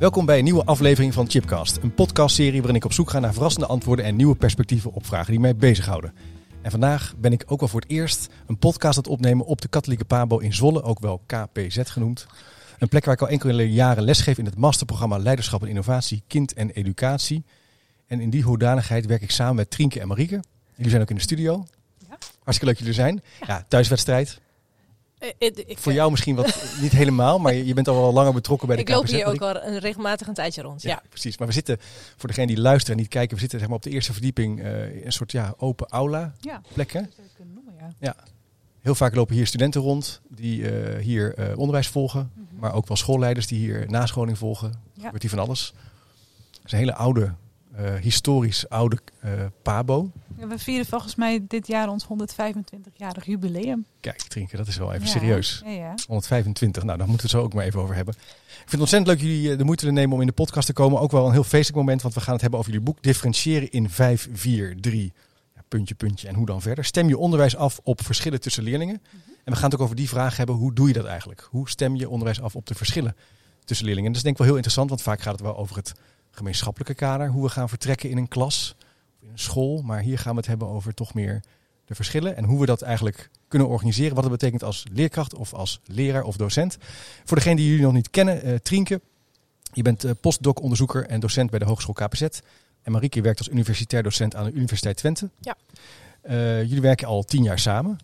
Welkom bij een nieuwe aflevering van Chipcast. Een podcastserie waarin ik op zoek ga naar verrassende antwoorden en nieuwe perspectieven op vragen die mij bezighouden. En vandaag ben ik ook wel voor het eerst een podcast aan het opnemen op de Katholieke Pabo in Zwolle, ook wel KPZ genoemd. Een plek waar ik al enkele jaren lesgeef in het masterprogramma Leiderschap en Innovatie, Kind en Educatie. En in die hoedanigheid werk ik samen met Trienke en Marieke. Jullie zijn ook in de studio. Ja. Hartstikke leuk dat jullie er zijn. Ja, thuiswedstrijd. Eh, eh, ik, Voor jou misschien wat niet helemaal, maar je je bent al wel langer betrokken bij de ik loop KPZ. hier ook al een regelmatig een tijdje rond. Ja. precies. Maar we zitten, voor degenen die luisteren en niet kijken, we zitten zeg maar, op de eerste verdieping eh, in een soort ja, open aula Ja, plekken. dat zou je kunnen noemen, ja. Heel vaak lopen hier studenten rond die eh, hier eh, onderwijs volgen, maar ook wel schoolleiders die hier nascholing volgen. Ja. Gebeurt hier van alles. Het is een hele oude, eh, historisch oude eh, pabo. Ja, We vieren volgens mij dit jaar ons 125-jarig jubileum. Kijk, Trinken, dat is wel even Ja. serieus. Ja, ja. 125, nou daar moeten we het zo ook maar even over hebben. Ik vind het ontzettend leuk jullie eh, de moeite te nemen om in de podcast te komen. Ook wel een heel feestelijk moment, want we gaan het hebben over jullie boek Differentiëren in 5, 4, 3. Ja, puntje, puntje en hoe dan verder. Stem je onderwijs af op verschillen tussen leerlingen. En we gaan het ook over die vraag hebben, hoe doe je dat eigenlijk? Hoe stem je onderwijs af op de verschillen tussen leerlingen? En dat is denk ik wel heel interessant, want vaak gaat het wel over het gemeenschappelijke kader. Hoe we gaan vertrekken in een klas of in een school. Maar hier gaan we het hebben over toch meer de verschillen en hoe we dat eigenlijk kunnen organiseren. Wat het betekent als leerkracht of als leraar of docent. Voor degenen die jullie nog niet kennen, Trienke. Je bent eh, postdoc-onderzoeker en docent bij de Hogeschool KPZ. En Marieke werkt als universitair docent aan de Universiteit Twente. Ja. Eh, jullie werken al tien jaar samen.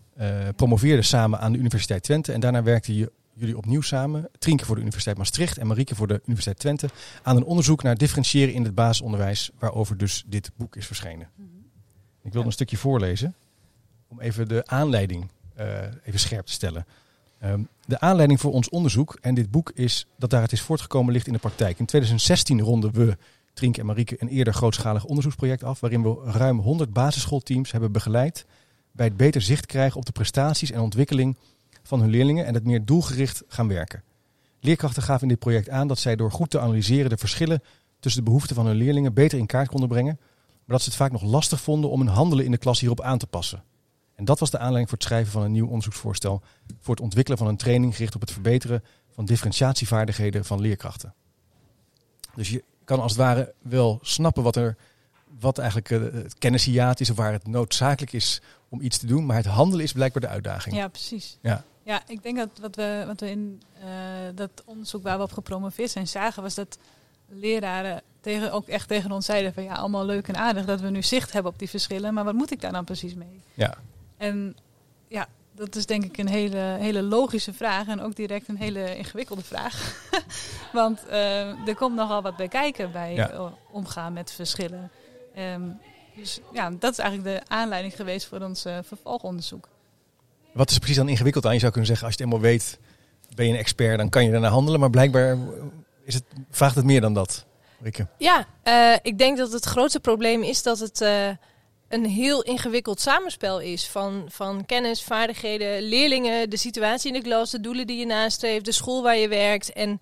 promoveerden samen aan de Universiteit Twente. En daarna werkten je- jullie opnieuw samen. Trienke voor de Universiteit Maastricht en Marieke voor de Universiteit Twente. Aan een onderzoek naar differentiëren in het basisonderwijs. Waarover dus dit boek is verschenen. Ik wil een stukje voorlezen. Om even de aanleiding eh, even scherp te stellen. Ehm, de aanleiding voor ons onderzoek en dit boek is dat daar het is voortgekomen ligt in de praktijk. In 2016 ronden we, Trink en Marieke, een eerder grootschalig onderzoeksproject af. Waarin we ruim 100 basisschoolteams hebben begeleid bij het beter zicht krijgen op de prestaties en ontwikkeling van hun leerlingen en het meer doelgericht gaan werken. Leerkrachten gaven in dit project aan dat zij door goed te analyseren de verschillen tussen de behoeften van hun leerlingen beter in kaart konden brengen, maar dat ze het vaak nog lastig vonden om hun handelen in de klas hierop aan te passen. En dat was de aanleiding voor het schrijven van een nieuw onderzoeksvoorstel voor het ontwikkelen van een training gericht op het verbeteren van differentiatievaardigheden van leerkrachten. Dus je kan als het ware wel snappen wat er wat eigenlijk eh, het kennishiaat is of waar het noodzakelijk is om iets te doen, maar het handelen is blijkbaar de uitdaging. ja, precies. Ja. Ja, ik denk dat wat we, wat we in eh, dat onderzoek waar we op gepromoveerd zijn zagen, was dat leraren tegen, ook echt tegen ons zeiden van ja, allemaal leuk en aardig dat we nu zicht hebben op die verschillen, maar wat moet ik daar dan precies mee? Ja. En ja, dat is denk ik een hele, hele logische vraag en ook direct een hele ingewikkelde vraag. Want eh, er komt nogal wat bij kijken bij Ja. eh, omgaan met verschillen. Ehm, dus ja, dat is eigenlijk de aanleiding geweest voor ons vervolgonderzoek. Wat is er precies dan ingewikkeld aan? Je zou kunnen zeggen, als je het eenmaal weet, ben je een expert, dan kan je daarna handelen. Maar blijkbaar is het, vraagt het meer dan dat. Rikke. Ja, eh, ik denk dat het grootste probleem is dat het eh, een heel ingewikkeld samenspel is van, van kennis, vaardigheden, leerlingen, de situatie in de klas, de doelen die je nastreeft, de school waar je werkt. En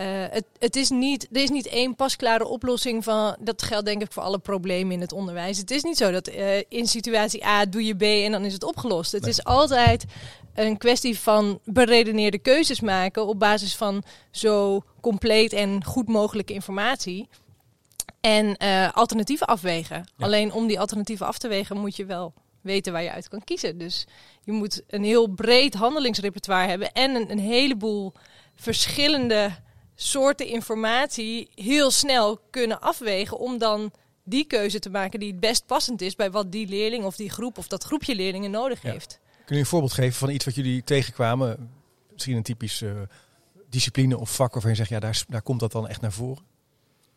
eh, het, het is niet, er is niet één pasklare oplossing van, dat geldt denk ik voor alle problemen in het onderwijs. Het is niet zo dat eh, in situatie A doe je B en dan is het opgelost. Het Nee. is altijd een kwestie van beredeneerde keuzes maken op basis van zo compleet en goed mogelijke informatie. En eh, alternatieven afwegen. Ja. Alleen om die alternatieven af te wegen moet je wel weten waar je uit kan kiezen. Dus je moet een heel breed handelingsrepertoire hebben en een, een heleboel verschillende soorten informatie heel snel kunnen afwegen om dan die keuze te maken die het best passend is bij wat die leerling of die groep of dat groepje leerlingen nodig Ja. heeft. Kun je een voorbeeld geven van iets wat jullie tegenkwamen? Misschien een typisch eh, discipline of vak waarvan je zegt, ja, daar, daar komt dat dan echt naar voren.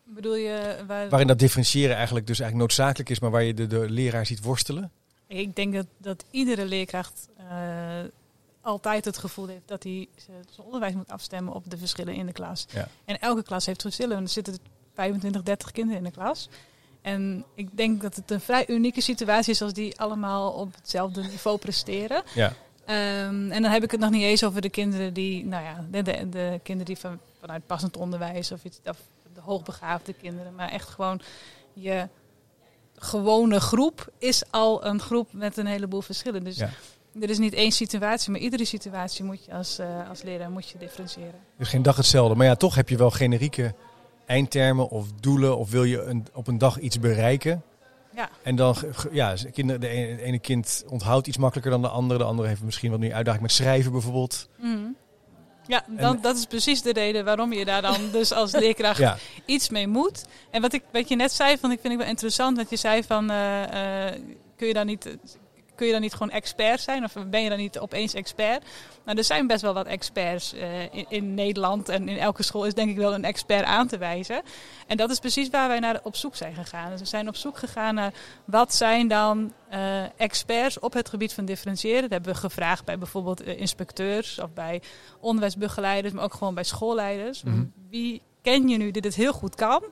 Bedoel je waar, Waarin dat differentiëren eigenlijk dus eigenlijk noodzakelijk is, maar waar je de, de leraar ziet worstelen. Ik denk dat, dat iedere leerkracht eh, altijd het gevoel heeft dat hij zijn onderwijs moet afstemmen op de verschillen in de klas. Ja. En elke klas heeft verschillen. Er zitten 25, 30 kinderen in de klas. En ik denk dat het een vrij unieke situatie is als die allemaal op hetzelfde niveau presteren. Ja. Ehm, en dan heb ik het nog niet eens over de kinderen die, nou ja, de, de, de kinderen die van, vanuit passend onderwijs of, iets, of de hoogbegaafde kinderen, maar echt gewoon je gewone groep is al een groep met een heleboel verschillen. Dus Ja. Er is niet één situatie, maar iedere situatie moet je als, eh, als leraar moet je differentiëren. Dus geen dag hetzelfde. Maar ja, toch heb je wel generieke eindtermen of doelen. Of wil je een, op een dag iets bereiken. Ja. En dan, ja, kinderen, de ene, het ene kind onthoudt iets makkelijker dan de andere. De andere heeft misschien wat meer uitdaging met schrijven bijvoorbeeld. Ja, dan, dat is precies de reden waarom je daar dan dus als leerkracht Ja, iets mee moet. En wat, ik, wat je net zei, van, ik vind ik wel interessant. Dat je zei van, eh, eh, kun, je dan niet, kun je dan niet gewoon expert zijn? Of ben je dan niet opeens expert? Nou, er zijn best wel wat experts eh, in, in Nederland. En in elke school is denk ik wel een expert aan te wijzen. En dat is precies waar wij naar op zoek zijn gegaan. Dus we zijn op zoek gegaan naar wat zijn dan eh, experts op het gebied van differentiëren. Dat hebben we gevraagd bij bijvoorbeeld eh, inspecteurs of bij onderwijsbegeleiders, maar ook gewoon bij schoolleiders. Mhm. Wie ken je nu die dit heel goed kan?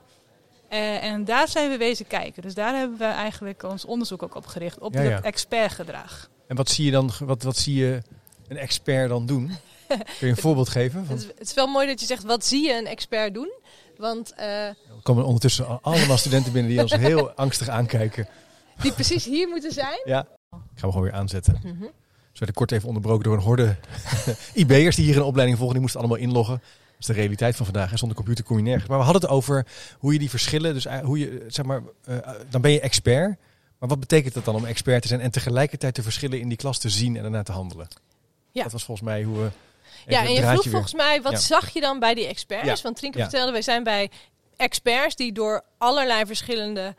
Eh, en daar zijn we wezen kijken. Dus daar hebben we eigenlijk ons onderzoek ook op gericht, op Ja, ja. het expertgedrag. en wat zie je dan, wat, wat zie je een expert dan doen? Kun je een voorbeeld geven? Van, Het, is, het is wel mooi dat je zegt, wat zie je een expert doen? Want eh, er komen ondertussen al- allemaal studenten binnen die ons heel angstig aankijken. die precies hier moeten zijn. Ja, ik ga hem gewoon weer aanzetten. Mhm. Ze werden kort even onderbroken door een horde IB'ers die hier een opleiding volgen. Die moesten allemaal inloggen. Is de realiteit van vandaag. En zonder computer kom je nergens. Maar we hadden het over hoe je die verschillen. Dus eh, hoe je, zeg maar, eh, dan ben je expert. Maar wat betekent dat dan om expert te zijn en tegelijkertijd de verschillen in die klas te zien en daarna te handelen? Ja. Dat was volgens mij hoe we. Ja, en je vroeg weer- volgens mij, wat Ja. zag je dan bij die experts? Ja. Want Trinke Ja. vertelde, wij zijn bij experts die door allerlei verschillende eh,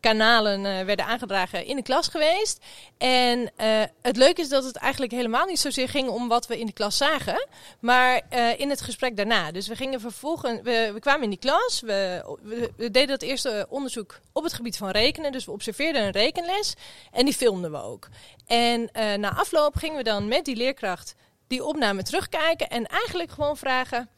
kanalen eh, werden aangedragen in de klas geweest. En eh, het leuke is dat het eigenlijk helemaal niet zozeer ging om wat we in de klas zagen, maar eh, in het gesprek daarna. Dus we gingen vervolgens, we, we kwamen in die klas, we, we, deden dat eerste onderzoek op het gebied van rekenen. Dus we observeerden een rekenles en die filmden we ook. En eh, na afloop gingen we dan met die leerkracht die opname terugkijken en eigenlijk gewoon vragen: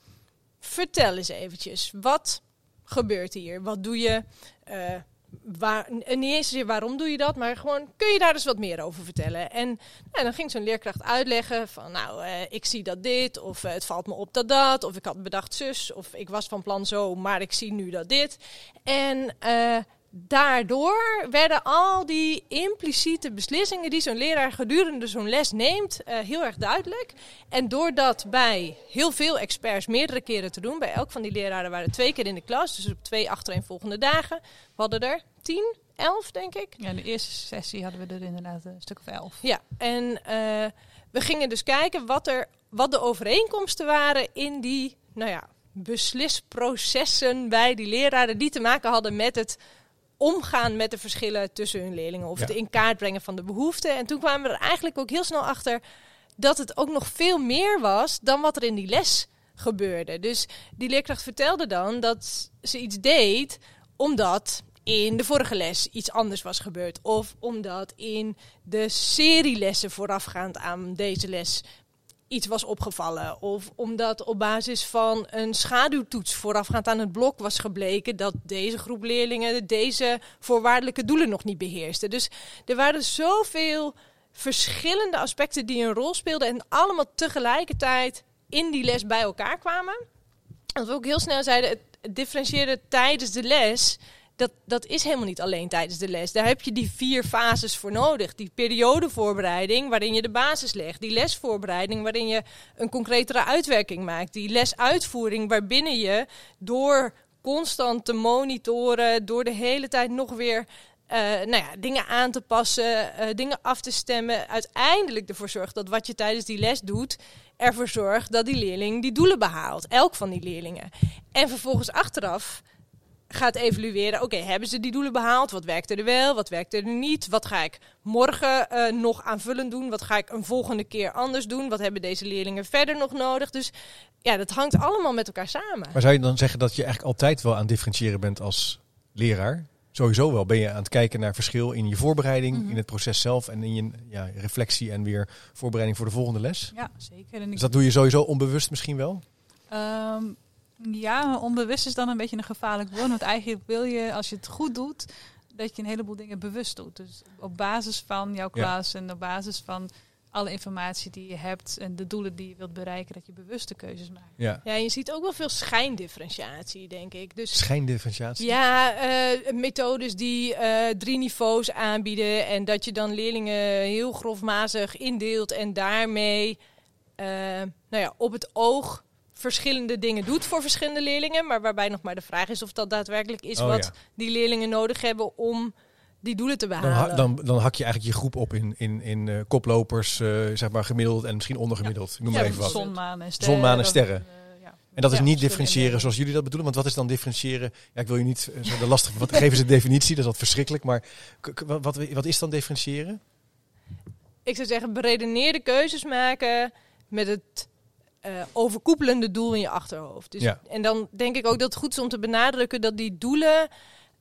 vertel eens eventjes, wat gebeurt hier? Wat doe je? Eh, waar, en niet eens zozeer waarom doe je dat, maar gewoon kun je daar eens wat meer over vertellen? En nou, dan ging zo'n leerkracht uitleggen van nou, eh, ik zie dat dit, of eh, het valt me op dat dat, of ik had bedacht zus, of ik was van plan zo, maar ik zie nu dat dit. En eh, daardoor werden al die impliciete beslissingen die zo'n leraar gedurende zo'n les neemt, eh, heel erg duidelijk. En door dat bij heel veel experts meerdere keren te doen, bij elk van die leraren waren er twee keer in de klas, dus op twee achtereenvolgende dagen. We hadden er tien, elf denk ik. Ja, de eerste sessie hadden we er inderdaad een stuk of elf. Ja, en eh, we gingen dus kijken wat, er, wat de overeenkomsten waren in die, nou ja, beslisprocessen bij die leraren die te maken hadden met het omgaan met de verschillen tussen hun leerlingen of Ja. het in kaart brengen van de behoeften. En toen kwamen we er eigenlijk ook heel snel achter dat het ook nog veel meer was dan wat er in die les gebeurde. Dus die leerkracht vertelde dan dat ze iets deed omdat in de vorige les iets anders was gebeurd. Of omdat in de serielessen voorafgaand aan deze les iets was opgevallen. Of omdat op basis van een schaduwtoets voorafgaand aan het blok was gebleken dat deze groep leerlingen deze voorwaardelijke doelen nog niet beheerste. Dus er waren zoveel verschillende aspecten die een rol speelden en allemaal tegelijkertijd in die les bij elkaar kwamen. Dat we ook heel snel zeiden, het differentiëren tijdens de les, dat, dat is helemaal niet alleen tijdens de les. Daar heb je die vier fases voor nodig. Die periodevoorbereiding, waarin je de basis legt. Die lesvoorbereiding, waarin je een concretere uitwerking maakt. Die lesuitvoering, waarbinnen je door constant te monitoren, door de hele tijd nog weer eh, nou ja, dingen aan te passen, eh, dingen af te stemmen, uiteindelijk ervoor zorgt dat wat je tijdens die les doet, ervoor zorgt dat die leerling die doelen behaalt. Elk van die leerlingen. En vervolgens achteraf gaat evalueren, oké, hebben ze die doelen behaald? Wat werkte er wel? Wat werkte er niet? Wat ga ik morgen eh, nog aanvullend doen? Wat ga ik een volgende keer anders doen? Wat hebben deze leerlingen verder nog nodig? Dus ja, dat hangt allemaal met elkaar samen. Maar zou je dan zeggen dat je eigenlijk altijd wel aan het differentiëren bent als leraar? sowieso wel ben je aan het kijken naar verschil in je voorbereiding, Mhm. in het proces zelf en in je ja, reflectie en weer voorbereiding voor de volgende les. Ja, zeker. En Dus dat doe je sowieso onbewust misschien wel. Ehm, ja, onbewust is dan een beetje een gevaarlijk woord. Want eigenlijk wil je, als je het goed doet, dat je een heleboel dingen bewust doet. Dus op basis van jouw Ja. klas en op basis van alle informatie die je hebt en de doelen die je wilt bereiken, dat je bewuste keuzes maakt. Ja. Ja, je ziet ook wel veel schijndifferentiatie, denk ik. Dus Schijndifferentiatie. ja, eh, methodes die eh, drie niveaus aanbieden en dat je dan leerlingen heel grofmazig indeelt en daarmee eh, nou ja, op het oog verschillende dingen doet voor verschillende leerlingen, maar waarbij nog maar de vraag is of dat daadwerkelijk is Oh, wat ja. die leerlingen nodig hebben om die doelen te Dan, behalen. ha- dan, dan hak je eigenlijk je groep op in, in, in eh, koplopers, eh, zeg maar gemiddeld en misschien ondergemiddeld. Ik Noem maar Ja, even wat. Zon, maan en sterren. Zon, maan en sterren. eh. En dat is niet differentiëren zoals jullie dat bedoelen. Want wat is dan differentiëren? Ja, ik wil je niet zo de lastig. Wat geven ze een definitie? Dat is wat verschrikkelijk. Maar wat, wat, wat is dan differentiëren? Ik zou zeggen, beredeneerde keuzes maken met het eh, overkoepelende doel in je achterhoofd. Dus, Ja. En dan denk ik ook dat het goed is om te benadrukken dat die doelen,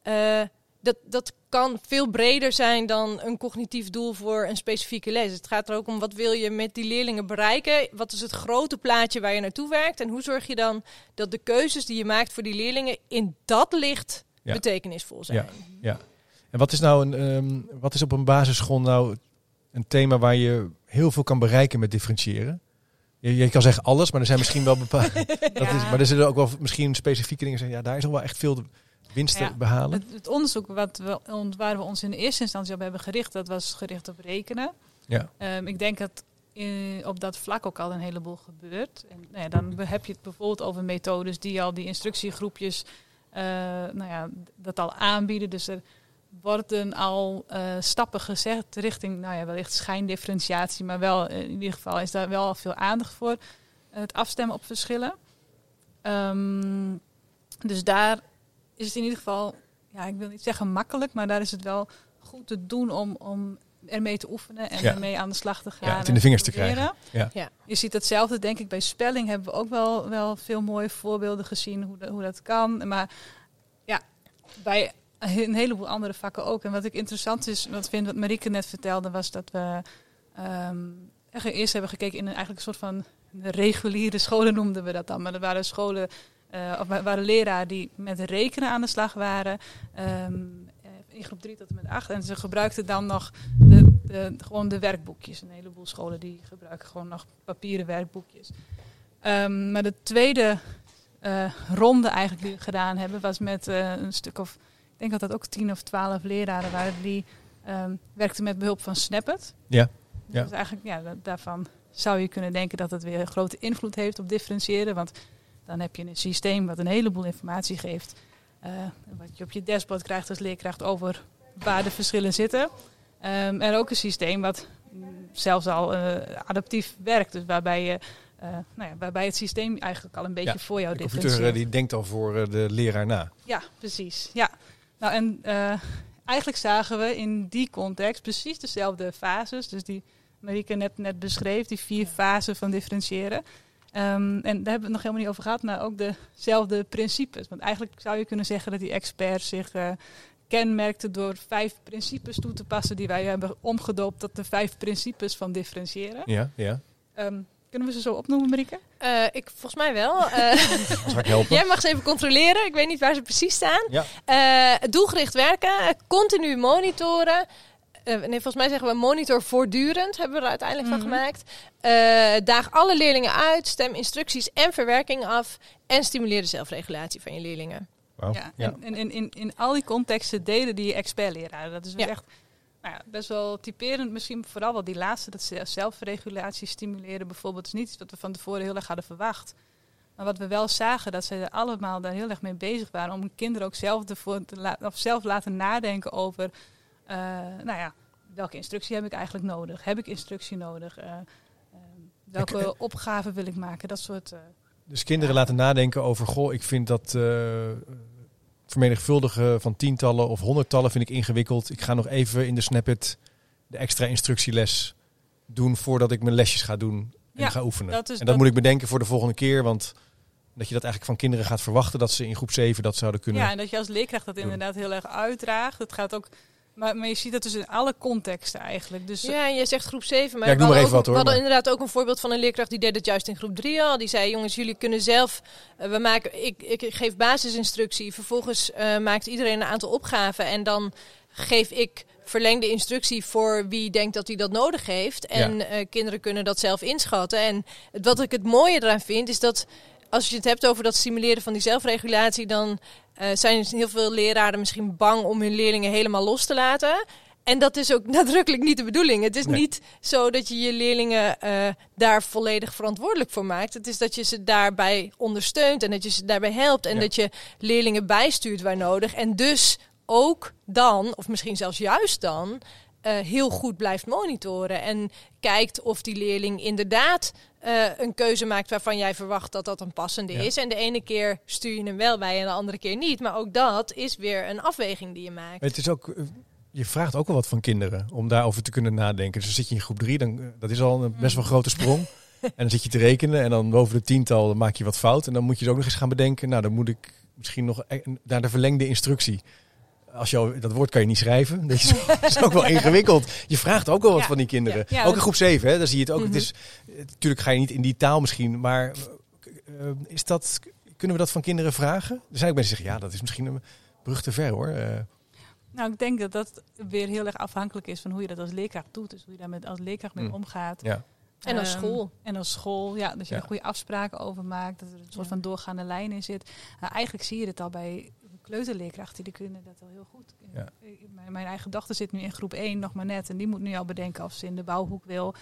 eh, dat, dat kan veel breder zijn dan een cognitief doel voor een specifieke les. Het gaat er ook om wat wil je met die leerlingen bereiken? Wat is het grote plaatje waar je naartoe werkt? En hoe zorg je dan dat de keuzes die je maakt voor die leerlingen in dat licht Ja. betekenisvol zijn? Ja. En wat is nou een, ehm, wat is op een basisschool nou een thema waar je heel veel kan bereiken met differentiëren? Je, je kan zeggen alles, maar er zijn misschien wel bepaalde. is, maar er zullen ook wel misschien specifieke dingen zijn. Ja, daar is al wel echt veel winst te Ja. behalen. Het, het onderzoek wat we, waar we ons in de eerste instantie op hebben gericht, dat was gericht op rekenen. Ja. Ehm, ik denk dat in, op dat vlak ook al een heleboel gebeurt. En, nou ja, dan heb je het bijvoorbeeld over methodes die al die instructiegroepjes eh, nou ja, dat al aanbieden. Dus er worden al eh, stappen gezet richting, nou ja, wellicht schijndifferentiatie, maar wel eh, in ieder geval is daar wel al veel aandacht voor. Het afstemmen op verschillen. Ehm, dus daar is het in ieder geval, ja, ik wil niet zeggen makkelijk, maar daar is het wel goed te doen om, om ermee te oefenen en Ja. ermee aan de slag te gaan. Ja, het in de vingers te krijgen. Ja. Ja. Je ziet hetzelfde, denk ik, bij spelling hebben we ook wel, wel veel mooie voorbeelden gezien hoe, dat- hoe dat kan. Maar ja, bij een heleboel andere vakken ook. En wat ik interessant is, wat, vind, wat Marieke net vertelde, was dat we ehm, eerst hebben gekeken in een eigenlijk een soort van reguliere scholen noemden we dat dan. Maar dat waren scholen, eh, of wa- waren leraren die met rekenen aan de slag waren. ehm, eh, in groep 3 tot en met 8. En ze gebruikten dan nog de, de, gewoon de werkboekjes. Een heleboel scholen die gebruiken gewoon nog papieren werkboekjes. Ehm, maar de tweede eh, ronde eigenlijk die we gedaan hebben, was met een stuk of, denk dat dat ook 10 of 12 leraren waren, die ehm, werkten met behulp van Snapit. Ja, ja. Dus eigenlijk, ja, da- daarvan zou je kunnen denken dat het weer een grote invloed heeft op differentiëren. Want dan heb je een systeem wat een heleboel informatie geeft. eh, wat je op je dashboard krijgt als leerkracht over waar de verschillen zitten. Ehm, en ook een systeem wat mm, zelfs al eh, adaptief werkt. Dus waarbij, je, eh, nou ja, waarbij het systeem eigenlijk al een beetje Ja, voor jou De computer differentieert. die denkt al voor de leraar na. Ja, precies. Ja. Nou, en eh, eigenlijk zagen we in die context precies dezelfde fases. Dus die Marieke net, net beschreef, die vier fasen van differentiëren. Ehm, en daar hebben we het nog helemaal niet over gehad, maar ook dezelfde principes. Want eigenlijk zou je kunnen zeggen dat die expert zich eh, kenmerkte door vijf principes toe te passen die wij hebben omgedoopt tot de vijf principes van differentiëren. Ja, ja. Ehm, kunnen we ze zo opnoemen, Marieke? Eh, ik, volgens mij wel. Eh. Jij mag ze even controleren. Ik weet niet waar ze precies staan. Ja. Eh, doelgericht werken, continu monitoren. Eh, nee, volgens mij zeggen we monitor voortdurend, hebben we er uiteindelijk Mhm. van gemaakt. Eh, daag alle leerlingen uit, stem instructies en verwerking af. En stimuleer de zelfregulatie van je leerlingen. Wauw. Ja, Ja. En, en in, in, in al die contexten deden die expertleraren. Dat is dus Ja. echt nou ja, best wel typerend. Misschien vooral wel die laatste, dat ze zelfregulatie stimuleren bijvoorbeeld. is niet iets wat we van tevoren heel erg hadden verwacht. Maar wat we wel zagen, dat ze er allemaal daar heel erg mee bezig waren. Om kinderen ook zelf, ervoor te la- of zelf laten nadenken over... eh, nou ja, welke instructie heb ik eigenlijk nodig? Heb ik instructie nodig? Eh, eh, welke opgave wil ik maken? Dat soort... Dus kinderen laten nadenken over, goh, ik vind dat vermenigvuldigen van tientallen of honderdtallen vind ik ingewikkeld. Ik ga nog even in de Snapit de extra instructieles doen voordat ik mijn lesjes ga doen en Ja, ga oefenen. dat en dat, dat- moet ik bedenken voor de volgende keer, want Dat je dat eigenlijk van kinderen gaat verwachten dat ze in groep 7 dat zouden kunnen. Ja, en dat je als leerkracht dat doen. inderdaad heel erg uitdraagt. Het gaat ook, maar, maar je ziet dat dus in alle contexten eigenlijk. Dus Ja, en jij zegt groep 7, maar Ja, ik we noem maar hadden, even ook, wat, hoor, we hadden maar- inderdaad ook een voorbeeld van een leerkracht die deed het juist in groep 3 al. Die zei, jongens, jullie kunnen zelf, eh, we maken, ik, ik geef basisinstructie, vervolgens eh, maakt iedereen een aantal opgaven en dan geef ik verlengde instructie voor wie denkt dat hij dat nodig heeft. En eh, kinderen kunnen dat zelf inschatten. En wat ik het mooie eraan vind, is dat als je het hebt over dat stimuleren van die zelfregulatie, dan eh, zijn heel veel leraren misschien bang om hun leerlingen helemaal los te laten. En dat is ook nadrukkelijk niet de bedoeling. Het is Nee. niet zo dat je je leerlingen eh, daar volledig verantwoordelijk voor maakt. Het is dat je ze daarbij ondersteunt en dat je ze daarbij helpt. En Ja. dat je leerlingen bijstuurt waar nodig. En dus ook dan, of misschien zelfs juist dan, eh, heel goed blijft monitoren. En kijkt of die leerling inderdaad eh, een keuze maakt waarvan jij verwacht dat dat een passende Ja. is. En de ene keer stuur je hem wel bij en de andere keer niet. Maar ook dat is weer een afweging die je maakt. Het is ook, eh, je vraagt ook wel wat van kinderen om daarover te kunnen nadenken. Dus dan zit je in groep 3, dan, eh, dat is al een best wel grote sprong. en dan zit je te rekenen en dan boven de tiental dan maak je wat fout. En dan moet je dus ook nog eens gaan bedenken, nou dan moet ik misschien nog e- naar de verlengde instructie. Als je dat woord kan je niet schrijven. Dat is, dat is ook wel ingewikkeld. Je vraagt ook wel wat Ja, van die kinderen. ja, ja, ook in groep 7, hè, dan zie je het ook. Mhm. Het is, eh, natuurlijk ga je niet in die taal misschien, maar eh, is dat, kunnen we dat van kinderen vragen? Er zijn ook mensen die zeggen, ja, dat is misschien een brug te ver hoor. Eh, Nou, ik denk dat dat weer heel erg afhankelijk is van hoe je dat als leerkracht doet. Dus hoe je daar met, als leerkracht mee Mm. omgaat. ja. En als Ehm, school. En als school, ja. Dat je Ja. er goede afspraken over maakt. Dat er een soort van doorgaande lijn in zit. Nou, eigenlijk zie je het al bij kleuterleerkrachten. Die kunnen dat al heel goed. Ja. Mijn, mijn eigen dochter zit nu in groep 1 nog maar net. En die moet nu al bedenken of ze in de bouwhoek wil.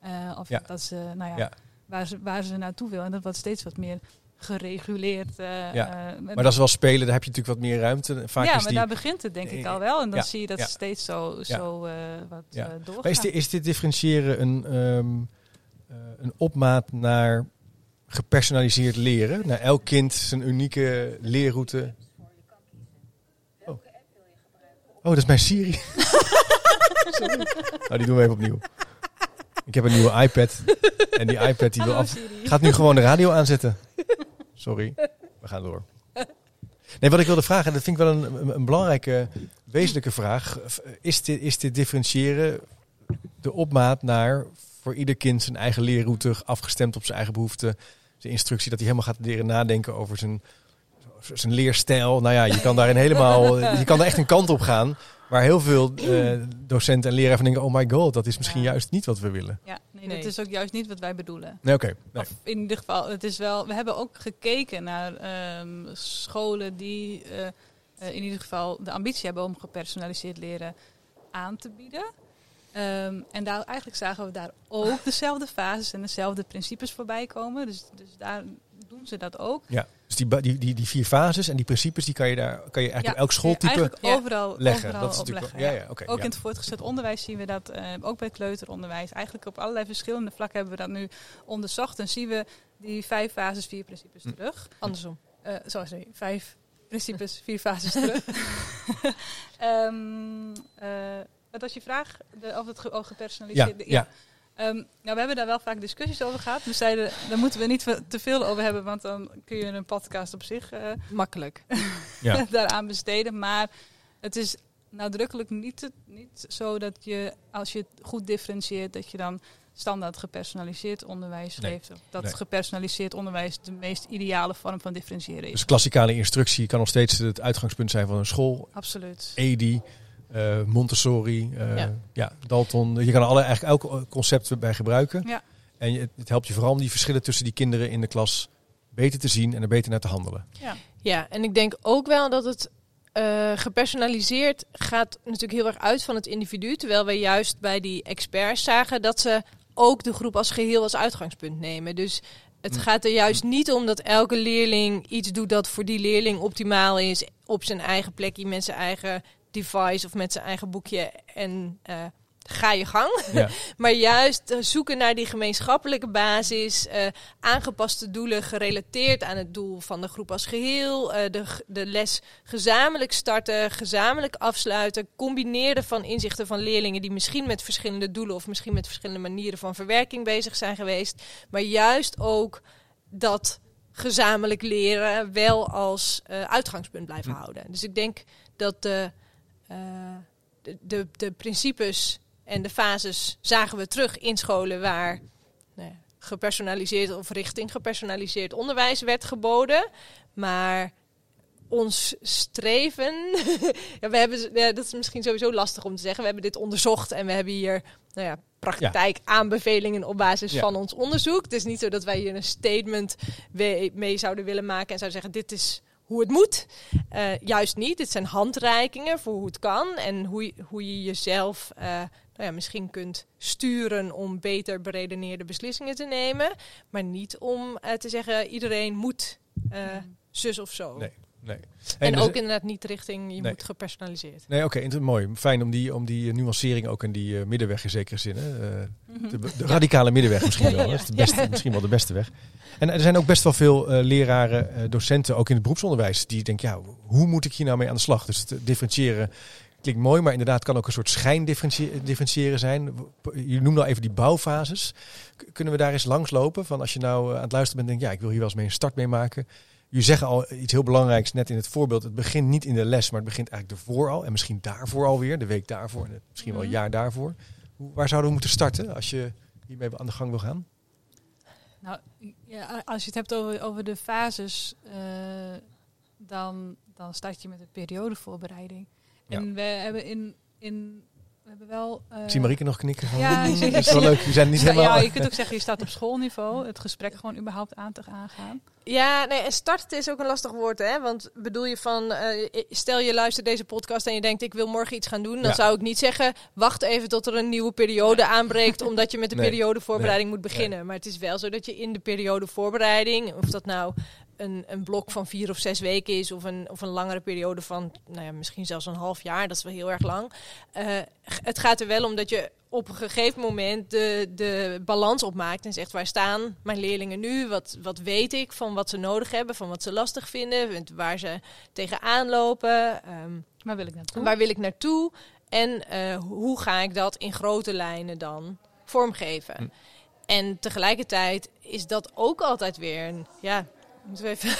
eh, of Ja. dat ze, nou ja, Ja. Waar, ze, waar ze naartoe wil. En dat wordt steeds wat meer gereguleerd. eh, Ja. eh, Maar dat is wel spelen, daar heb je natuurlijk wat meer ruimte. Vaak ja, maar die, daar begint het denk ik al wel. En dan zie je dat ja. steeds zo, zo wat doorgaat. Maar is, dit, is dit differentiëren een, ehm, eh, een opmaat naar gepersonaliseerd leren? Naar elk kind zijn unieke leerroute? Oh, dat is mijn Siri. Sorry. Nou, die doen we even opnieuw. Ik heb een nieuwe iPad. En die iPad die wil af, gaat nu gewoon de radio aanzetten. Sorry, we gaan door. Nee, wat ik wilde vragen, en dat vind ik wel een, een, belangrijke, wezenlijke vraag. Is dit, is dit differentiëren de opmaat naar voor ieder kind zijn eigen leerroute, afgestemd op zijn eigen behoeften, zijn instructie, dat hij helemaal gaat leren nadenken over zijn, zijn leerstijl. Nou ja, je kan daarin helemaal, je kan er echt een kant op gaan, waar heel veel eh, docenten en leraren van denken, oh my god, dat is misschien Ja. juist niet wat we willen. Ja, nee, Nee. dat is ook juist niet wat wij bedoelen. Nee, oké. Nee. In ieder geval, het is wel. We hebben ook gekeken naar ehm, scholen die eh, eh, in ieder geval de ambitie hebben om gepersonaliseerd leren aan te bieden. Ehm, en daar, eigenlijk zagen we daar ook dezelfde fases en dezelfde principes voorbij komen. Dus, dus daar doen ze dat ook. Ja, dus die, die, die, die vier fases en die principes, die kan je daar kan je eigenlijk Ja, op elk schooltype Eigenlijk Ja. overal, leggen. overal Dat is natuurlijk, opleggen, ja, ja, oké. Ook ja. in het voortgezet onderwijs zien we dat, eh, ook bij kleuteronderwijs. Eigenlijk op allerlei verschillende vlakken hebben we dat nu onderzocht. En zien we die vijf fases, vier principes Hm. terug. Andersom. Eh sorry, vijf principes, vier fases terug. Ehm, eh, wat was je vraag? De, of het ge, oh, Ja, gepersonaliseerde? ja. Ehm, nou, we hebben daar wel vaak discussies over gehad. We zeiden, daar moeten we niet te veel over hebben, want dan kun je een podcast op zich eh, Makkelijk. Ja. daaraan besteden. Maar het is nadrukkelijk niet, niet zo dat je, als je het goed differentieert, dat je dan standaard gepersonaliseerd onderwijs Nee. geeft. Dat Nee. gepersonaliseerd onderwijs de meest ideale vorm van differentiëren is. Dus klassikale instructie kan nog steeds het uitgangspunt zijn van een school. Absoluut. EDI, Montessori, eh, ja. Ja. Dalton. Je kan er alle, eigenlijk elk concept bij gebruiken. Ja. En het helpt je vooral om die verschillen tussen die kinderen in de klas beter te zien en er beter naar te handelen. Ja, en ik denk ook wel dat het eh, gepersonaliseerd gaat natuurlijk heel erg uit van het individu. Terwijl we juist bij die experts zagen dat ze ook de groep als geheel als uitgangspunt nemen. Dus het Mm. gaat er juist niet om dat elke leerling iets doet dat voor die leerling optimaal is. Op zijn eigen plekje, met zijn eigen device of met zijn eigen boekje. En eh, ga je gang. Ja. Maar juist eh, zoeken naar die gemeenschappelijke basis, eh, aangepaste doelen gerelateerd aan het doel van de groep als geheel, eh, de, de les gezamenlijk starten, gezamenlijk afsluiten, combineren van inzichten van leerlingen die misschien met verschillende doelen of misschien met verschillende manieren van verwerking bezig zijn geweest, maar juist ook dat gezamenlijk leren wel als uitgangspunt blijven houden. Dus ik denk dat de, de, de, de principes en de fases zagen we terug in scholen waar nou ja, gepersonaliseerd of richting gepersonaliseerd onderwijs werd geboden. Maar ons streven. ja, we hebben, ja, dat is misschien sowieso lastig om te zeggen. We hebben dit onderzocht en we hebben hier nou ja, praktijkaanbevelingen op basis Ja. van ons onderzoek. Het is niet zo dat wij hier een statement mee zouden willen maken en zouden zeggen: dit is hoe het moet. Eh, juist niet. Dit zijn handreikingen voor hoe het kan en hoe je, hoe je jezelf eh, nou ja, misschien kunt sturen om beter beredeneerde beslissingen te nemen. Maar niet om eh, te zeggen: iedereen moet eh, zus of zo. Nee. Nee. En dus- ook inderdaad niet richting je Nee. moet gepersonaliseerd. Nee, oké, mooi. Fijn om die, om die eh, nuancering ook in die eh, middenweg in zekere zin. Hè? eh, Mhm. de, de radicale middenweg misschien wel. De beste, misschien wel de beste weg. En er zijn ook best wel veel eh, leraren, eh, docenten, ook in het beroepsonderwijs, die denken, ja, hoe moet ik hier nou mee aan de slag? Dus het differentiëren klinkt mooi, maar inderdaad kan ook een soort schijndifferentiëren zijn. Je noemde al even die bouwfases. K- Kunnen we daar eens langslopen? Van als je nou aan het luisteren bent en denkt, ja, ik wil hier wel eens mee een start mee maken. Jullie zeggen al iets heel belangrijks net in het voorbeeld. Het begint niet in de les, maar het begint eigenlijk ervoor al. En misschien daarvoor alweer, de week daarvoor en misschien wel een Mhm. jaar daarvoor. Hoe, waar zouden we moeten starten als je hiermee aan de gang wil gaan? Nou, ja, als je het hebt over, over de fases, eh, dan, dan start je met een periodevoorbereiding. Ja. En we hebben in, in we hebben wel. eh, Ik zie Marieke nog knikken. Van, Ja, dat is wel leuk. We zijn niet helemaal... ja, je kunt ook zeggen, je staat op schoolniveau, het gesprek gewoon überhaupt aan te aangaan. Ja, nee, en starten is ook een lastig woord, hè? Want bedoel je van, eh, stel je luistert deze podcast en je denkt, ik wil morgen iets gaan doen, dan Ja. zou ik niet zeggen, wacht even tot er een nieuwe periode aanbreekt, omdat je met de Nee, periodevoorbereiding moet beginnen. Maar het is wel zo dat je in de periodevoorbereiding, of dat nou een, een blok van vier of zes weken is, of een, of een langere periode van, nou ja, misschien zelfs een half jaar, dat is wel heel erg lang. Eh, het gaat er wel om dat je op een gegeven moment de, de balans opmaakt en zegt waar staan mijn leerlingen nu? Wat, wat weet ik van wat ze nodig hebben, van wat ze lastig vinden, waar ze tegenaan lopen, ehm, Waar wil ik naartoe? waar wil ik naartoe en eh, hoe ga ik dat in grote lijnen dan vormgeven? Hm. En tegelijkertijd is dat ook altijd weer een, ja, moeten we even,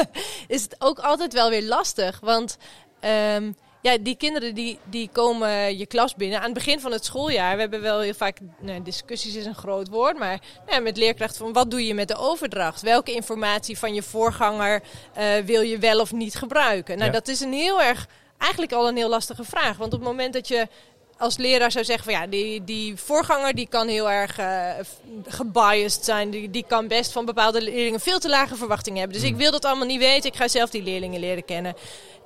is het ook altijd wel weer lastig, want ehm, ja, die kinderen die, die komen je klas binnen aan het begin van het schooljaar. We hebben wel heel vaak, nou, discussies is een groot woord, maar nou met leerkrachten van wat doe je met de overdracht? Welke informatie van je voorganger eh, wil je wel of niet gebruiken? Nou, Ja. dat is een heel erg, eigenlijk al een heel lastige vraag. Want op het moment dat je als leraar zou zeggen van ja, die, die voorganger die kan heel erg f- gebiased zijn. Die, die kan best van bepaalde leerlingen veel te lage verwachtingen hebben. Dus ik wil dat allemaal niet weten. Ik ga zelf die leerlingen leren kennen.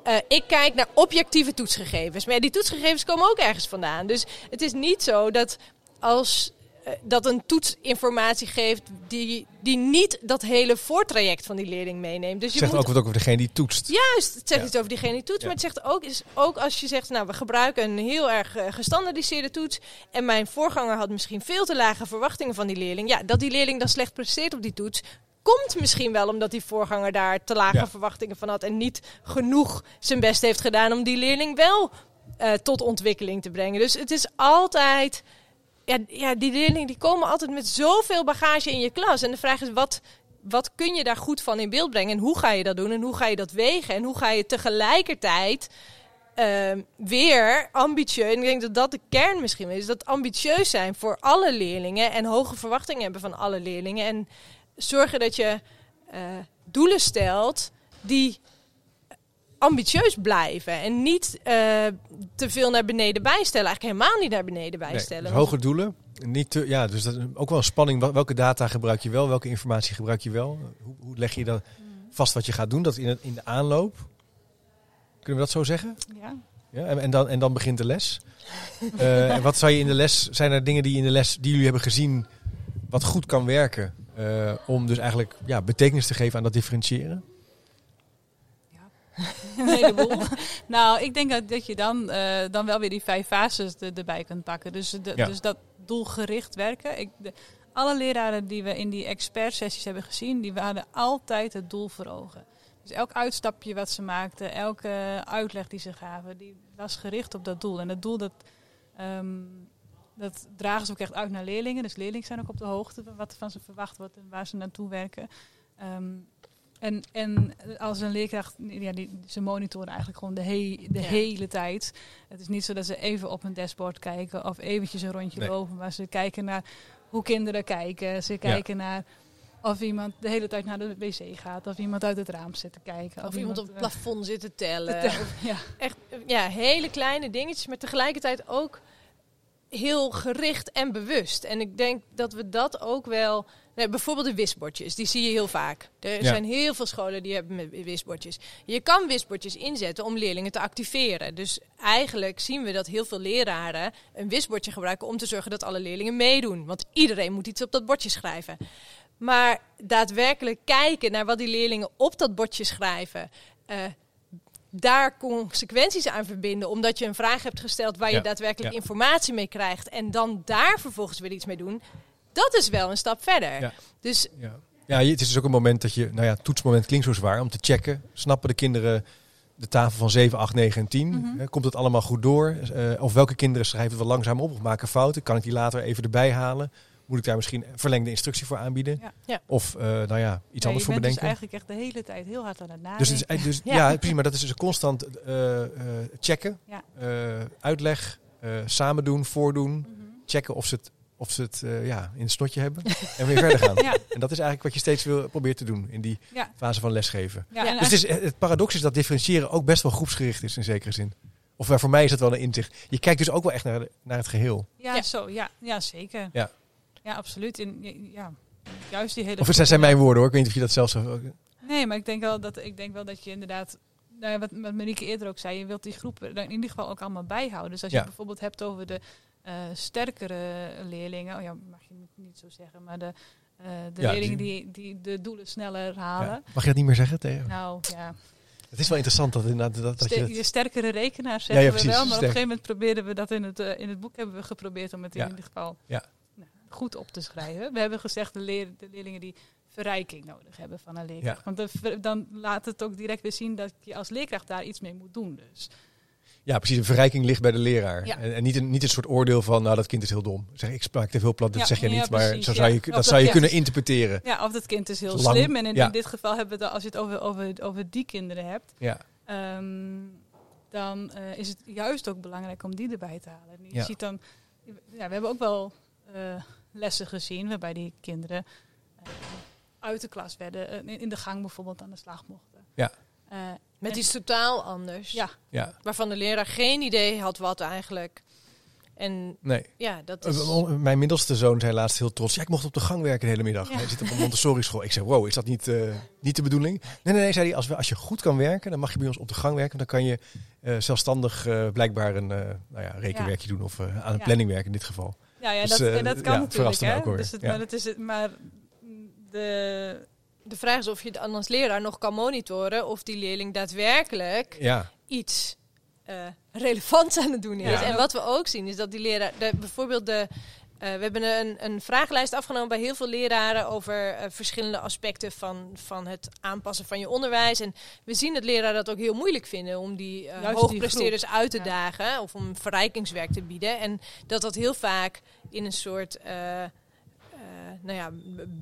Eh, ik kijk naar objectieve toetsgegevens. Maar ja, die toetsgegevens komen ook ergens vandaan. Dus het is niet zo dat als eh, dat een toets informatie geeft die, die niet dat hele voortraject van die leerling meeneemt. Dus Het je zegt moet ook wat over degene die toetst. Juist, het zegt Ja. iets over diegene die toetst. Ja. Maar het zegt ook, is ook als je zegt, nou we gebruiken een heel erg eh, gestandardiseerde toets. En mijn voorganger had misschien veel te lage verwachtingen van die leerling. Ja, dat die leerling dan slecht presteert op die toets. Komt misschien wel omdat die voorganger daar te lage Ja. verwachtingen van had. En niet genoeg zijn best heeft gedaan om die leerling wel eh, tot ontwikkeling te brengen. Dus het is altijd. Ja, ja, die leerlingen die komen altijd met zoveel bagage in je klas. En de vraag is, wat, wat kun je daar goed van in beeld brengen? En hoe ga je dat doen? En hoe ga je dat wegen? En hoe ga je tegelijkertijd ehm, weer ambitieus... En ik denk dat dat de kern misschien is. Dat ambitieus zijn voor alle leerlingen. En hoge verwachtingen hebben van alle leerlingen. En zorgen dat je eh, doelen stelt die ambitieus blijven. En niet eh, te veel naar beneden bijstellen. Eigenlijk helemaal niet naar beneden Nee, bijstellen. dus Want- hoge doelen. Niet te, ja, dus dat is ook wel een spanning. Wel- Welke data gebruik je wel? Welke informatie gebruik je wel? Hoe, hoe leg je dan vast wat je gaat doen? Dat in, in de aanloop. Kunnen we dat zo zeggen? Ja. Ja, en, en, dan, en dan begint de les. Eh, en wat zou je in de les... Zijn er dingen die in de les die jullie hebben gezien... wat goed kan werken... eh, om dus eigenlijk ja, betekenis te geven aan dat differentiëren? Een heleboel. nou, ik denk dat, dat je dan, eh, dan wel weer die vijf fases er- erbij kunt pakken. Dus, de, Ja. dus dat doelgericht werken. Ik, de, alle leraren die we in die expertsessies hebben gezien, die hadden altijd het doel voor ogen. Dus elk uitstapje wat ze maakten, elke uitleg die ze gaven, die was gericht op dat doel. En dat doel, dat, ehm, dat dragen ze ook echt uit naar leerlingen. Dus leerlingen zijn ook op de hoogte van wat van ze verwacht wordt en waar ze naartoe werken. Ehm, en, en als een leerkracht, ja, die, ze monitoren eigenlijk gewoon de, he- de Ja. hele tijd. Het is niet zo dat ze even op een dashboard kijken of eventjes een rondje Nee. lopen, maar ze kijken naar hoe kinderen kijken. Ze kijken naar of iemand de hele tijd naar de wc gaat, of iemand uit het raam zit te kijken. Of iemand op het eh, plafond zit te tellen. te- Of ja. echt ja, hele kleine dingetjes, maar tegelijkertijd ook heel gericht en bewust. En ik denk dat we dat ook wel. Nee, bijvoorbeeld de wisbordjes, die zie je heel vaak. Er Ja. zijn heel veel scholen die hebben met wisbordjes. Je kan wisbordjes inzetten om leerlingen te activeren. Dus eigenlijk zien we dat heel veel leraren een wisbordje gebruiken om te zorgen dat alle leerlingen meedoen. Want iedereen moet iets op dat bordje schrijven. Maar daadwerkelijk kijken naar wat die leerlingen op dat bordje schrijven. eh, daar consequenties aan verbinden, omdat je een vraag hebt gesteld waar je Ja, daadwerkelijk ja. informatie mee krijgt en dan daar vervolgens weer iets mee doen, dat is wel een stap verder. Ja. Dus Ja. het is dus ook een moment dat je, nou ja, toetsmoment klinkt zo zwaar om te checken. Snappen de kinderen de tafel van 7, 8, 9 en 10? Mhm. Komt het allemaal goed door? Eh, of welke kinderen schrijven wel langzaam op of maken fouten? Kan ik die later even erbij halen? Moet ik daar misschien verlengde instructie voor aanbieden? Ja. Ja. Of eh, nou ja, iets Ja, anders je voor bent dus bedenken? eigenlijk echt de hele tijd heel hard aan het nadenken. Dus, het is, eigenlijk- dus Ja. maar dat is dus een constant eh, eh, checken, Ja. eh, uitleg, eh, samen doen, voordoen, Mhm. checken of ze het, of ze het eh, ja, in het snotje hebben en weer verder gaan. Ja, En dat is eigenlijk wat je steeds wil proberen te doen in die ja, fase van lesgeven. ja, Ja. en Dus het, is, het paradox is dat differentiëren ook best wel groepsgericht is in zekere zin. Of voor mij is dat wel een inzicht. Je kijkt dus ook wel echt naar, de- naar het geheel. Ja, Ja. zo. Ja, ja zeker. Ja. Ja absoluut. En, ja, juist die hele... Of het zijn, zijn mijn woorden hoor. Ik weet niet of je dat zelf zo... Nee, maar ik denk wel dat, ik denk wel dat je inderdaad... Nou ja, wat, wat Marieke eerder ook zei, je wilt die groepen er in ieder geval ook allemaal bijhouden. Dus als je Ja. bijvoorbeeld hebt over de eh, sterkere leerlingen, oh ja, mag je niet, niet zo zeggen, maar de, eh, de Ja, leerlingen die- die, de doelen sneller halen. Mag je dat niet meer zeggen tegen? Nou ja, Het is wel interessant dat, inderdaad dat, dat je... Dat- je sterkere rekenaar Ja, zeggen ja, we precies, wel, maar op een gegeven moment probeerden we dat in het, eh, in het boek hebben we geprobeerd om het Ja. in ieder geval Ja. Goed op te schrijven. We hebben gezegd de, leer, de leerlingen die verrijking nodig hebben van een leerkracht. Ja. Want de dan laat het ook direct weer zien dat je als leerkracht daar iets mee moet doen. Dus. Ja, precies. De verrijking ligt bij de leraar. Ja. En, en niet, een, niet een soort oordeel van, nou, dat kind is heel dom. Zeg, ik spraak te veel plat, dat Ja, zeg je niet. maar zo zou je, dat zou je kunnen interpreteren. Ja, of dat kind is heel slim. En in, dit geval hebben we het, als je het over, over, over die kinderen hebt, Ja, ehm, dan eh, is het juist ook belangrijk om die erbij te halen. En Je Ja. ziet dan, ja, we hebben ook wel eh, lessen gezien waarbij die kinderen eh, uit de klas werden, eh, in- de gang bijvoorbeeld aan de slag mochten. Ja. Eh, met iets totaal anders. Ja, ja. Waarvan de leraar geen idee had wat eigenlijk. En Nee. ja, dat is... Mijn middelste zoon zei laatst heel trots. Ja, ik mocht op de gang werken de hele middag. Ja. Hij zit op een Montessori school. Ik zei, wow, is dat niet, eh, niet de bedoeling? Nee, nee, nee, zei hij. Als, we, als je goed kan werken, dan mag je bij ons op de gang werken. Dan kan je eh, zelfstandig eh, blijkbaar een eh, nou ja, rekenwerkje doen. Of aan een Ja. planning werken in dit geval. Ja, ja Dus, dat, eh, en dat kan ja, natuurlijk. Hè? ook. Dus het, Ja. Maar, het is het, maar de, De vraag is of je dan als leraar nog kan monitoren of die leerling daadwerkelijk Ja, iets eh, relevants aan het doen is. Ja. En wat we ook zien is dat die leraar, de, bijvoorbeeld de, eh, we hebben een, een vragenlijst afgenomen bij heel veel leraren over eh, verschillende aspecten van, van het aanpassen van je onderwijs. En we zien dat leraren dat ook heel moeilijk vinden om die eh, Juist die hoogpresteerders uit te Ja. dagen of om verrijkingswerk te bieden. En dat dat heel vaak in een soort. nou ja,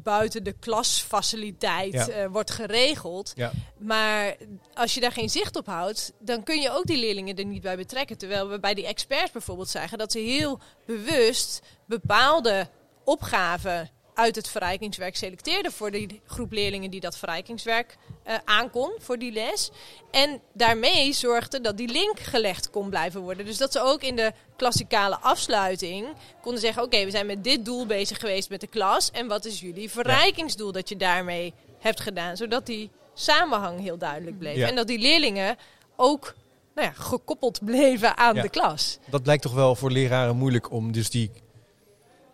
buiten de klasfaciliteit Ja. wordt geregeld. ja. Maar als je daar geen zicht op houdt, dan kun je ook die leerlingen er niet bij betrekken. Terwijl we bij die experts bijvoorbeeld zagen dat ze heel bewust bepaalde opgaven uit het verrijkingswerk selecteerden voor die groep leerlingen die dat verrijkingswerk eh, aankon voor die les. En daarmee zorgde dat die link gelegd kon blijven worden. Dus dat ze ook in de klassikale afsluiting konden zeggen: Oké, we zijn met dit doel bezig geweest met de klas. En wat is jullie verrijkingsdoel dat je daarmee hebt gedaan? Zodat die samenhang heel duidelijk bleef. Ja. En dat die leerlingen ook nou ja, gekoppeld bleven aan Ja. de klas. Dat blijkt toch wel voor leraren moeilijk om dus die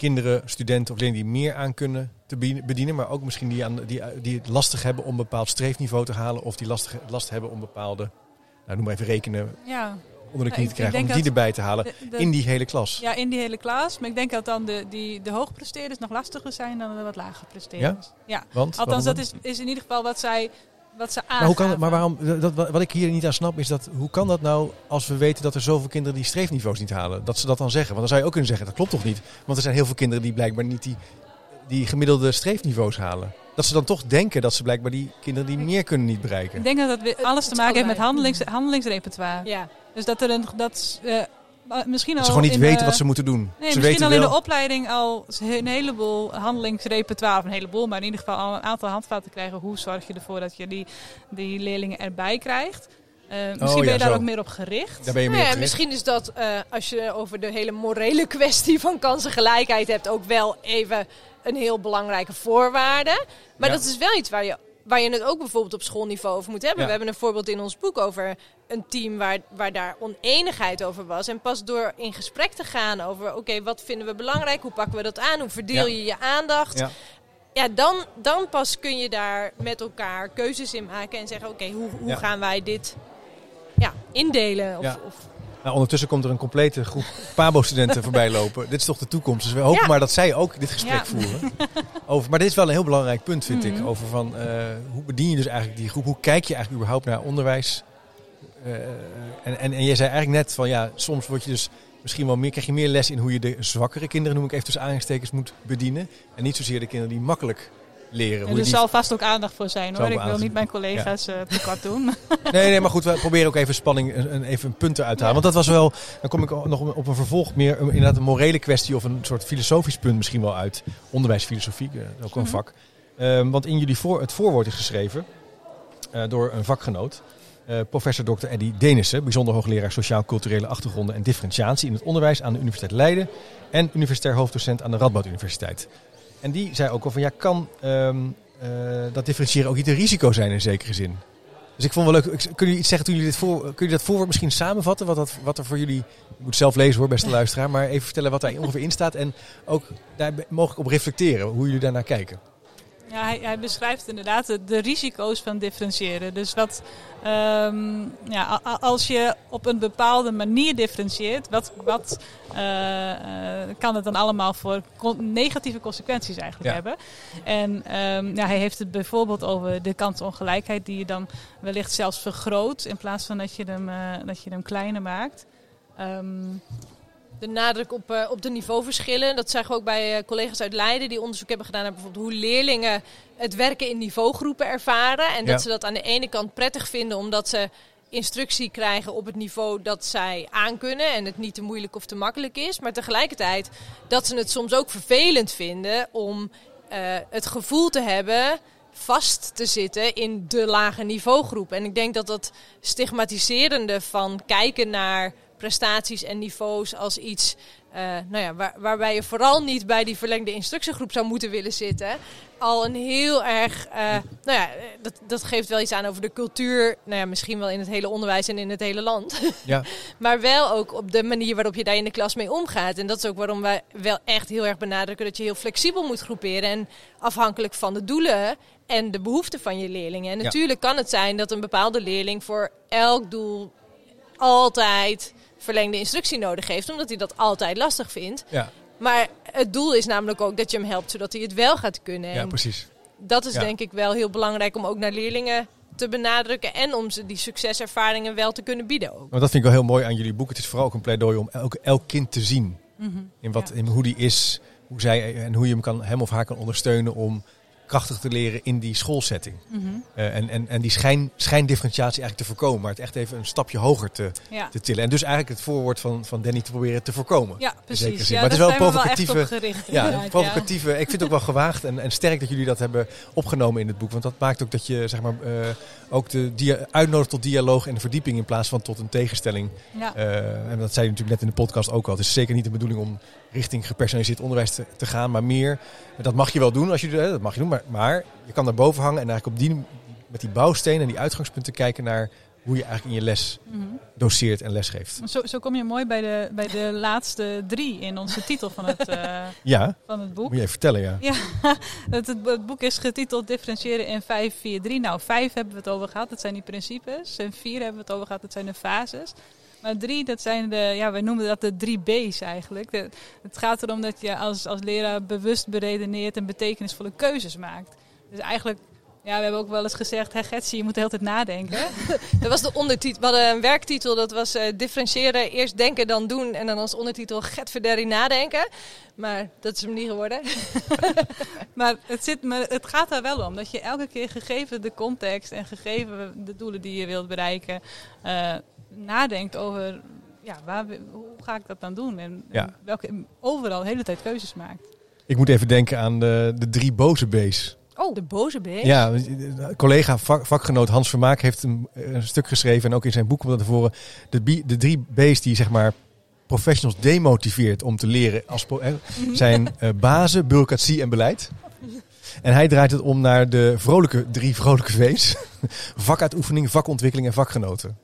kinderen, studenten of leerlingen die meer aan kunnen te bedien- bedienen. Maar ook misschien die, aan, die, die het lastig hebben om een bepaald streefniveau te halen. Of die lastig, last hebben om bepaalde, nou noem maar even rekenen, ja, onder de Ja, knie te krijgen. Om die erbij te halen de- de- in die hele klas. ja, in die hele klas. Maar ik denk dat dan de, die, de hoogpresteerders nog lastiger zijn dan de wat lager presteerders. Ja? Want, Althans, dat is, is in ieder geval wat zij, wat ze aangaven. Maar, hoe kan het, maar waarom, dat, wat ik hier niet aan snap is dat, hoe kan dat nou als we weten dat er zoveel kinderen die streefniveaus niet halen, dat ze dat dan zeggen? Want dan zou je ook kunnen zeggen, dat klopt toch niet? Want er zijn heel veel kinderen die blijkbaar niet die die gemiddelde streefniveaus halen. Dat ze dan toch denken dat ze blijkbaar die kinderen die meer kunnen niet bereiken. Ik denk dat dat alles te maken heeft met allebei. handdelings, handelingsrepertoire. Ja. Dus dat er een. Dat, eh, maar misschien Dat al ze gewoon niet in weten de- wat ze moeten doen. Nee, ze misschien weten al in wel, de opleiding al een heleboel handelingsrepertoire, of een heleboel, maar in ieder geval al een aantal handvaten krijgen. Hoe zorg je ervoor dat je die, die leerlingen erbij krijgt? Eh, misschien Oh, ja, ben je daar zo. ook meer op gericht. daar ben je Nou meer ja, op gericht. misschien is dat, eh, als je over de hele morele kwestie van kansengelijkheid hebt, ook wel even een heel belangrijke voorwaarde. Maar Ja. dat is wel iets waar je, waar je het ook bijvoorbeeld op schoolniveau over moet hebben. Ja. We hebben een voorbeeld in ons boek over een team waar, waar daar oneenigheid over was. En pas door in gesprek te gaan over, oké, wat vinden we belangrijk? Hoe pakken we dat aan? Hoe verdeel Ja. je je aandacht? Ja. Ja, dan, dan pas kun je daar met elkaar keuzes in maken en zeggen: Oké, hoe, hoe gaan wij dit ja, indelen? Of, of Nou, ondertussen komt er een complete groep Pabo-studenten voorbij lopen. Dit is toch de toekomst. Dus we hopen Ja. maar dat zij ook dit gesprek Ja. voeren. Over, maar dit is wel een heel belangrijk punt, vind ik. Mhm. Over van, eh, hoe bedien je dus eigenlijk die groep? Hoe kijk je eigenlijk überhaupt naar onderwijs? Eh, en, en, en jij zei eigenlijk net van, ja, soms word je dus misschien wel meer, krijg je meer les in hoe je de zwakkere kinderen, noem ik even tussen aanhalingstekens, moet bedienen. En niet zozeer de kinderen die makkelijk leren. En Hoe er zal vast ook aandacht voor zijn hoor. Ik wil niet mijn collega's eh tekort doen. Nee, nee, maar goed, we proberen ook even spanning, een, een- even een punt eruit te halen. Want dat was wel, dan kom ik nog op een vervolg meer, een- inderdaad een morele kwestie of een soort filosofisch punt misschien wel uit. Onderwijsfilosofie, eh, ook een Mhm. vak. Ehm, want in jullie voor, het voorwoord is geschreven eh, door een vakgenoot. eh, professor Dr. Eddy Denissen, bijzonder hoogleraar sociaal-culturele achtergronden en differentiatie in het onderwijs aan de Universiteit Leiden en universitair hoofddocent aan de Radboud Universiteit. En die zei ook al van ja, kan ehm, eh, dat differentiëren ook niet een risico zijn in zekere zin? Dus ik vond wel leuk. Kunnen jullie iets zeggen toen jullie dit voor, kun je dat voorwoord misschien samenvatten? Wat, dat, wat er voor jullie. Je moet zelf lezen hoor, beste luisteraar. Maar even vertellen wat daar ongeveer in staat. En ook daar mogelijk op reflecteren. Hoe jullie daarnaar kijken. Ja, hij, hij beschrijft inderdaad de, de risico's van differentiëren. Dus wat, ehm, ja, als je op een bepaalde manier differentieert, wat, wat eh, eh, kan het dan allemaal voor negatieve consequenties eigenlijk Ja. hebben? En ehm, ja, hij heeft het bijvoorbeeld over de kansongelijkheid die je dan wellicht zelfs vergroot in plaats van dat je hem, eh, dat je hem kleiner maakt. Ehm, de nadruk op, eh, op de niveauverschillen. Dat zagen we ook bij eh, collega's uit Leiden die onderzoek hebben gedaan naar bijvoorbeeld hoe leerlingen het werken in niveaugroepen ervaren. En Ja. dat ze dat aan de ene kant prettig vinden omdat ze instructie krijgen op het niveau dat zij aankunnen en het niet te moeilijk of te makkelijk is. Maar tegelijkertijd dat ze het soms ook vervelend vinden om eh, het gevoel te hebben vast te zitten in de lage niveaugroep. En ik denk dat dat stigmatiserende van kijken naar prestaties en niveaus als iets eh, nou ja, waar, waarbij je vooral niet bij die verlengde instructiegroep zou moeten willen zitten. Al een heel erg, eh, nou ja, dat, dat geeft wel iets aan over de cultuur. Nou ja, misschien wel in het hele onderwijs en in het hele land. Ja, Maar wel ook op de manier waarop je daar in de klas mee omgaat. En dat is ook waarom wij wel echt heel erg benadrukken dat je heel flexibel moet groeperen. En afhankelijk van de doelen en de behoeften van je leerlingen. En Ja. natuurlijk kan het zijn dat een bepaalde leerling voor elk doel altijd verlengde instructie nodig heeft. Omdat hij dat altijd lastig vindt. ja, Maar het doel is namelijk ook dat je hem helpt zodat hij het wel gaat kunnen. ja precies. dat is Ja. denk ik wel heel belangrijk om ook naar leerlingen te benadrukken. En om ze die succeservaringen wel te kunnen bieden ook. Maar dat vind ik wel heel mooi aan jullie boek. Het is vooral ook een pleidooi om elk, elk kind te zien. mhm. In, wat, Ja. in hoe die is, hoe zij, en hoe je hem, kan, hem of haar kan ondersteunen om krachtig te leren in die schoolsetting. Eh, en, en, en die schijn, schijndifferentiatie eigenlijk te voorkomen. Maar het echt even een stapje hoger te, Ja. te tillen. En dus eigenlijk het voorwoord van, van Danny te proberen te voorkomen. Ja, precies. Ja, Maar het is wel een we provocatieve- gericht, Ja, provocatieve. Ik vind het ook wel gewaagd en, en sterk dat jullie dat hebben opgenomen in het boek. Want dat maakt ook dat je zeg maar, eh, ook de dia- uitnodigt tot dialoog en verdieping in plaats van tot een tegenstelling. Ja. Eh, en dat zei je natuurlijk net in de podcast ook al. Het is zeker niet de bedoeling om richting gepersonaliseerd onderwijs te, te gaan, maar meer. Dat mag je wel doen als je eh, dat mag je doen, maar, maar je kan daarboven hangen en eigenlijk op die met die bouwstenen en die uitgangspunten kijken naar hoe je eigenlijk in je les Mhm. doseert en lesgeeft. Zo, zo kom je mooi bij de, bij de laatste drie in onze titel van het, eh, Ja, van het boek. moet je even vertellen, ja. Ja, het, het, boek is getiteld Differentiëren in 5, 4, 3. Nou, 5 hebben we het over gehad, dat zijn die principes. En 4 hebben we het over gehad, dat zijn de fases. Maar 3, dat zijn de, ja, wij noemen dat de drie B's eigenlijk. De- het gaat erom dat je als, als leraar bewust beredeneert en betekenisvolle keuzes maakt. Dus eigenlijk Ja, we hebben ook wel eens gezegd, hè Getsy, je moet de hele tijd nadenken. Dat was de ondertitel. We hadden een werktitel, dat was eh, differentiëren, eerst denken, dan doen. En dan als ondertitel Get Verderrie nadenken. Maar dat is hem niet geworden. maar, het zit, maar het gaat er wel om dat je elke keer gegeven de context en gegeven de doelen die je wilt bereiken, eh, nadenkt over ja, waar, hoe ga ik dat dan doen? En, Ja. en welke, overal de hele tijd keuzes maakt. Ik moet even denken aan de, de drie boze B's. Oh, de boze beest. Ja, collega, vak- vakgenoot Hans Vermaak heeft een, een stuk geschreven en ook in zijn boek komt dat naar voren. De, de drie B's die zeg maar professionals demotiveert om te leren als hè, zijn eh, bazen, bureaucratie en beleid. En hij draait het om naar de vrolijke, drie vrolijke V's. Vakuitoefening, vakontwikkeling en vakgenoten.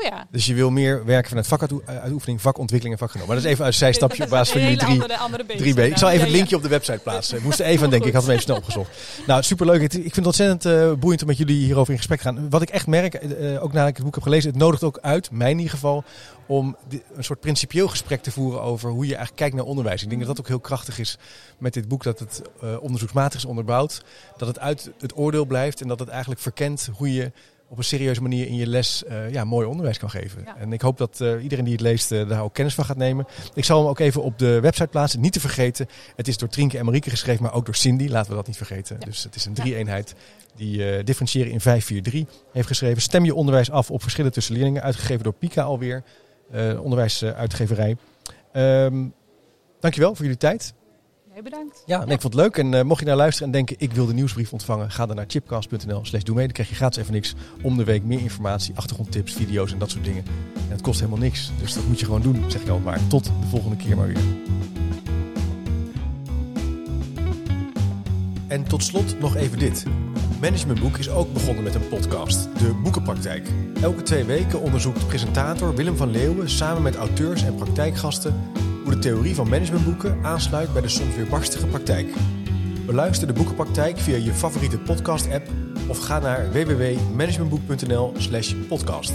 Oh ja. Dus je wil meer werken vanuit vakuitoefening, vakontwikkeling en vakgenoten. Maar dat is even een zijstapje op basis van jullie drie, andere, andere beest, Drie B. Ik zal even het linkje op de website plaatsen. Ik moest er even aan denken. Ik had hem even snel opgezocht. Nou, superleuk. Ik vind het ontzettend eh, boeiend om met jullie hierover in gesprek te gaan. Wat ik echt merk, eh, ook nadat ik het boek heb gelezen, het nodigt ook uit, mij in ieder geval, om een soort principieel gesprek te voeren over hoe je eigenlijk kijkt naar onderwijs. Ik denk dat dat ook heel krachtig is met dit boek, dat het eh, onderzoeksmatig is onderbouwd. Dat het uit het oordeel blijft en dat het eigenlijk verkent hoe je op een serieuze manier in je les eh, ja, mooi onderwijs kan geven. Ja. En ik hoop dat eh, iedereen die het leest eh, daar ook kennis van gaat nemen. Ik zal hem ook even op de website plaatsen. Niet te vergeten, het is door Trinke en Marieke geschreven, maar ook door Cindy. Laten we dat niet vergeten. Ja. Dus het is een drie-eenheid die differentiëren in 543 heeft geschreven. Stem je onderwijs af op verschillen tussen leerlingen. Uitgegeven door Pika alweer, onderwijsuitgeverij. Ehm dankjewel voor jullie tijd. Nee, bedankt. Ja, nee, ik vond het leuk. En eh, mocht je naar luisteren en denken, ik wil de nieuwsbrief ontvangen, ga dan naar chipcast.nl slash doe mee. Dan krijg je gratis even niks. Om de week meer informatie, achtergrondtips, video's en dat soort dingen. En het kost helemaal niks. Dus dat moet je gewoon doen, zeg ik altijd maar. Tot de volgende keer maar weer. En tot slot nog even dit. Managementboek is ook begonnen met een podcast, De Boekenpraktijk. Elke twee weken onderzoekt presentator Willem van Leeuwen samen met auteurs en praktijkgasten hoe de theorie van managementboeken aansluit bij de soms weer barstige praktijk. Beluister de Boekenpraktijk via je favoriete podcast-app of ga naar www.managementboek.nl/podcast.